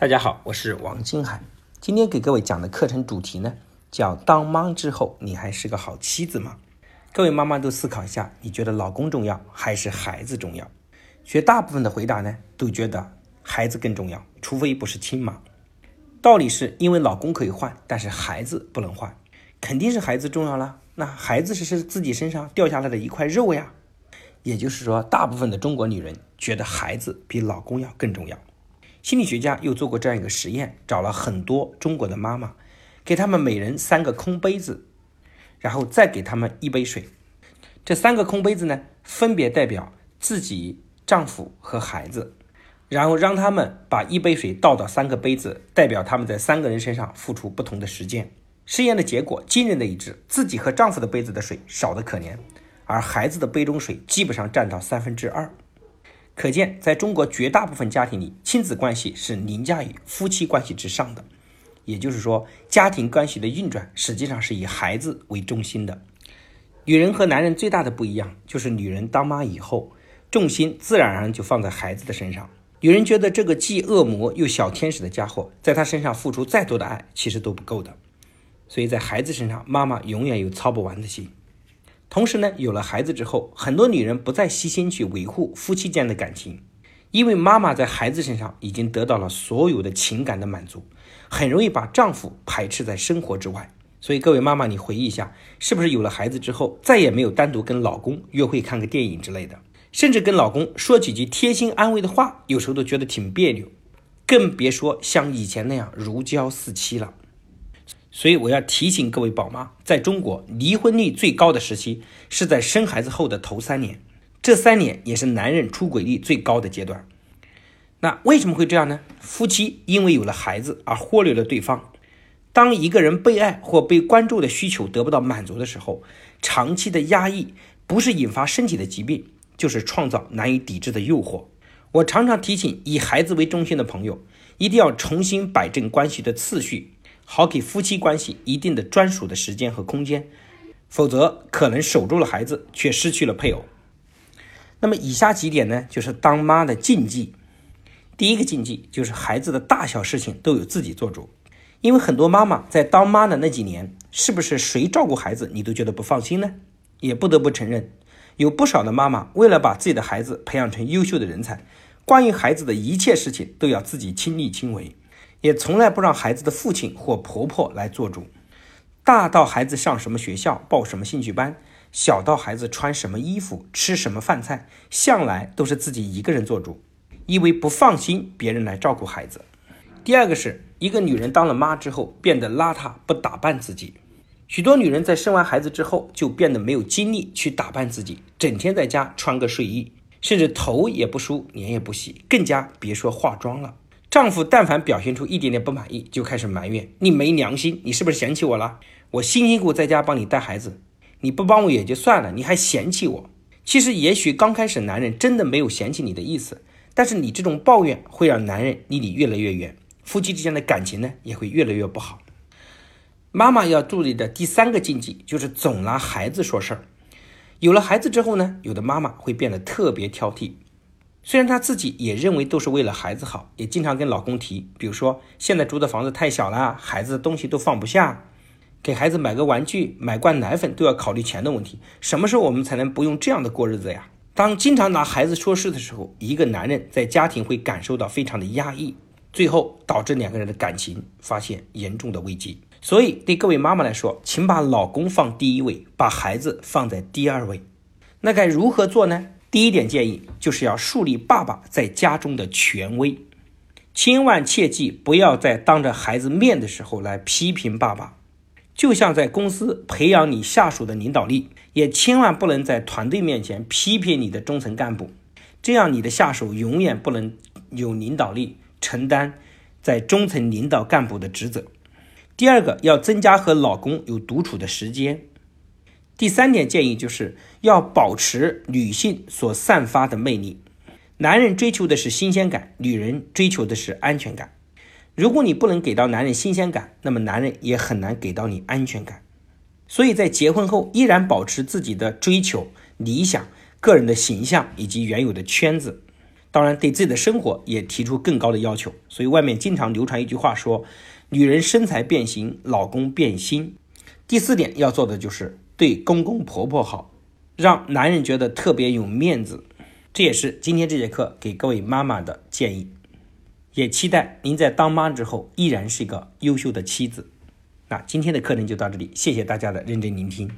大家好，我是王金海。今天给各位讲的课程主题呢，叫“当妈之后，你还是个好妻子吗？”各位妈妈都思考一下，你觉得老公重要还是孩子重要？绝大部分的回答呢，都觉得孩子更重要，除非不是亲妈。道理是因为老公可以换，但是孩子不能换，肯定是孩子重要了。那孩子是是自己身上掉下来的一块肉呀。也就是说，大部分的中国女人觉得孩子比老公要更重要。心理学家又做过这样一个实验，找了很多中国的妈妈，给他们每人三个空杯子，然后再给他们一杯水。这三个空杯子呢，分别代表自己、丈夫和孩子，然后让他们把一杯水倒到三个杯子，代表他们在三个人身上付出不同的时间。实验的结果惊人的一致，自己和丈夫的杯子的水少得可怜，而孩子的杯中水基本上占到三分之二。可见，在中国绝大部分家庭里，亲子关系是凌驾于夫妻关系之上的。也就是说，家庭关系的运转实际上是以孩子为中心的。女人和男人最大的不一样，就是女人当妈以后，重心自然而然就放在孩子的身上。女人觉得这个既恶魔又小天使的家伙，在她身上付出再多的爱，其实都不够的。所以在孩子身上，妈妈永远有操不完的心。同时呢，有了孩子之后，很多女人不再细心去维护夫妻间的感情，因为妈妈在孩子身上已经得到了所有的情感的满足，很容易把丈夫排斥在生活之外。所以各位妈妈，你回忆一下，是不是有了孩子之后，再也没有单独跟老公约会看个电影之类的，甚至跟老公说几句贴心安慰的话，有时候都觉得挺别扭，更别说像以前那样如胶似漆了。所以我要提醒各位宝妈，在中国离婚率最高的时期是在生孩子后的头三年，这三年也是男人出轨率最高的阶段。那为什么会这样呢？夫妻因为有了孩子而忽略了对方。当一个人被爱或被关注的需求得不到满足的时候，长期的压抑不是引发身体的疾病，就是创造难以抵制的诱惑。我常常提醒以孩子为中心的朋友，一定要重新摆正关系的次序。好给夫妻关系一定的专属的时间和空间，否则可能守住了孩子，却失去了配偶。那么以下几点呢，就是当妈的禁忌。第一个禁忌就是孩子的大小事情都有自己做主，因为很多妈妈在当妈的那几年，是不是谁照顾孩子你都觉得不放心呢？也不得不承认，有不少的妈妈为了把自己的孩子培养成优秀的人才，关于孩子的一切事情都要自己亲力亲为。也从来不让孩子的父亲或婆婆来做主，大到孩子上什么学校、报什么兴趣班，小到孩子穿什么衣服、吃什么饭菜，向来都是自己一个人做主，因为不放心别人来照顾孩子。第二个是一个女人当了妈之后变得邋遢，不打扮自己。许多女人在生完孩子之后就变得没有精力去打扮自己，整天在家穿个睡衣，甚至头也不梳、脸也不洗，更加别说化妆了。丈夫但凡表现出一点点不满意，就开始埋怨你没良心，你是不是嫌弃我了？我辛辛苦苦在家帮你带孩子，你不帮我也就算了，你还嫌弃我。其实也许刚开始男人真的没有嫌弃你的意思，但是你这种抱怨会让男人离你越来越远，夫妻之间的感情呢也会越来越不好。妈妈要注意的第三个禁忌就是总拿孩子说事儿。有了孩子之后呢，有的妈妈会变得特别挑剔。虽然她自己也认为都是为了孩子好，也经常跟老公提，比如说现在租的房子太小了，孩子的东西都放不下，给孩子买个玩具、买罐奶粉都要考虑钱的问题。什么时候我们才能不用这样的过日子呀？当经常拿孩子说事的时候，一个男人在家庭会感受到非常的压抑，最后导致两个人的感情发现严重的危机。所以对各位妈妈来说，请把老公放第一位，把孩子放在第二位。那该如何做呢？第一点建议就是要树立爸爸在家中的权威，千万切记不要在当着孩子面的时候来批评爸爸，就像在公司培养你下属的领导力，也千万不能在团队面前批评你的中层干部，这样你的下属永远不能有领导力，承担在中层领导干部的职责。第二个，要增加和老公有独处的时间。第三点建议就是要保持女性所散发的魅力。男人追求的是新鲜感，女人追求的是安全感。如果你不能给到男人新鲜感，那么男人也很难给到你安全感。所以在结婚后依然保持自己的追求、理想、个人的形象以及原有的圈子。当然，对自己的生活也提出更高的要求。所以外面经常流传一句话说：“女人身材变形，老公变心。”第四点要做的就是对公公婆婆好，让男人觉得特别有面子。这也是今天这节课给各位妈妈的建议。也期待您在当妈之后依然是一个优秀的妻子。那今天的课程就到这里，谢谢大家的认真聆听。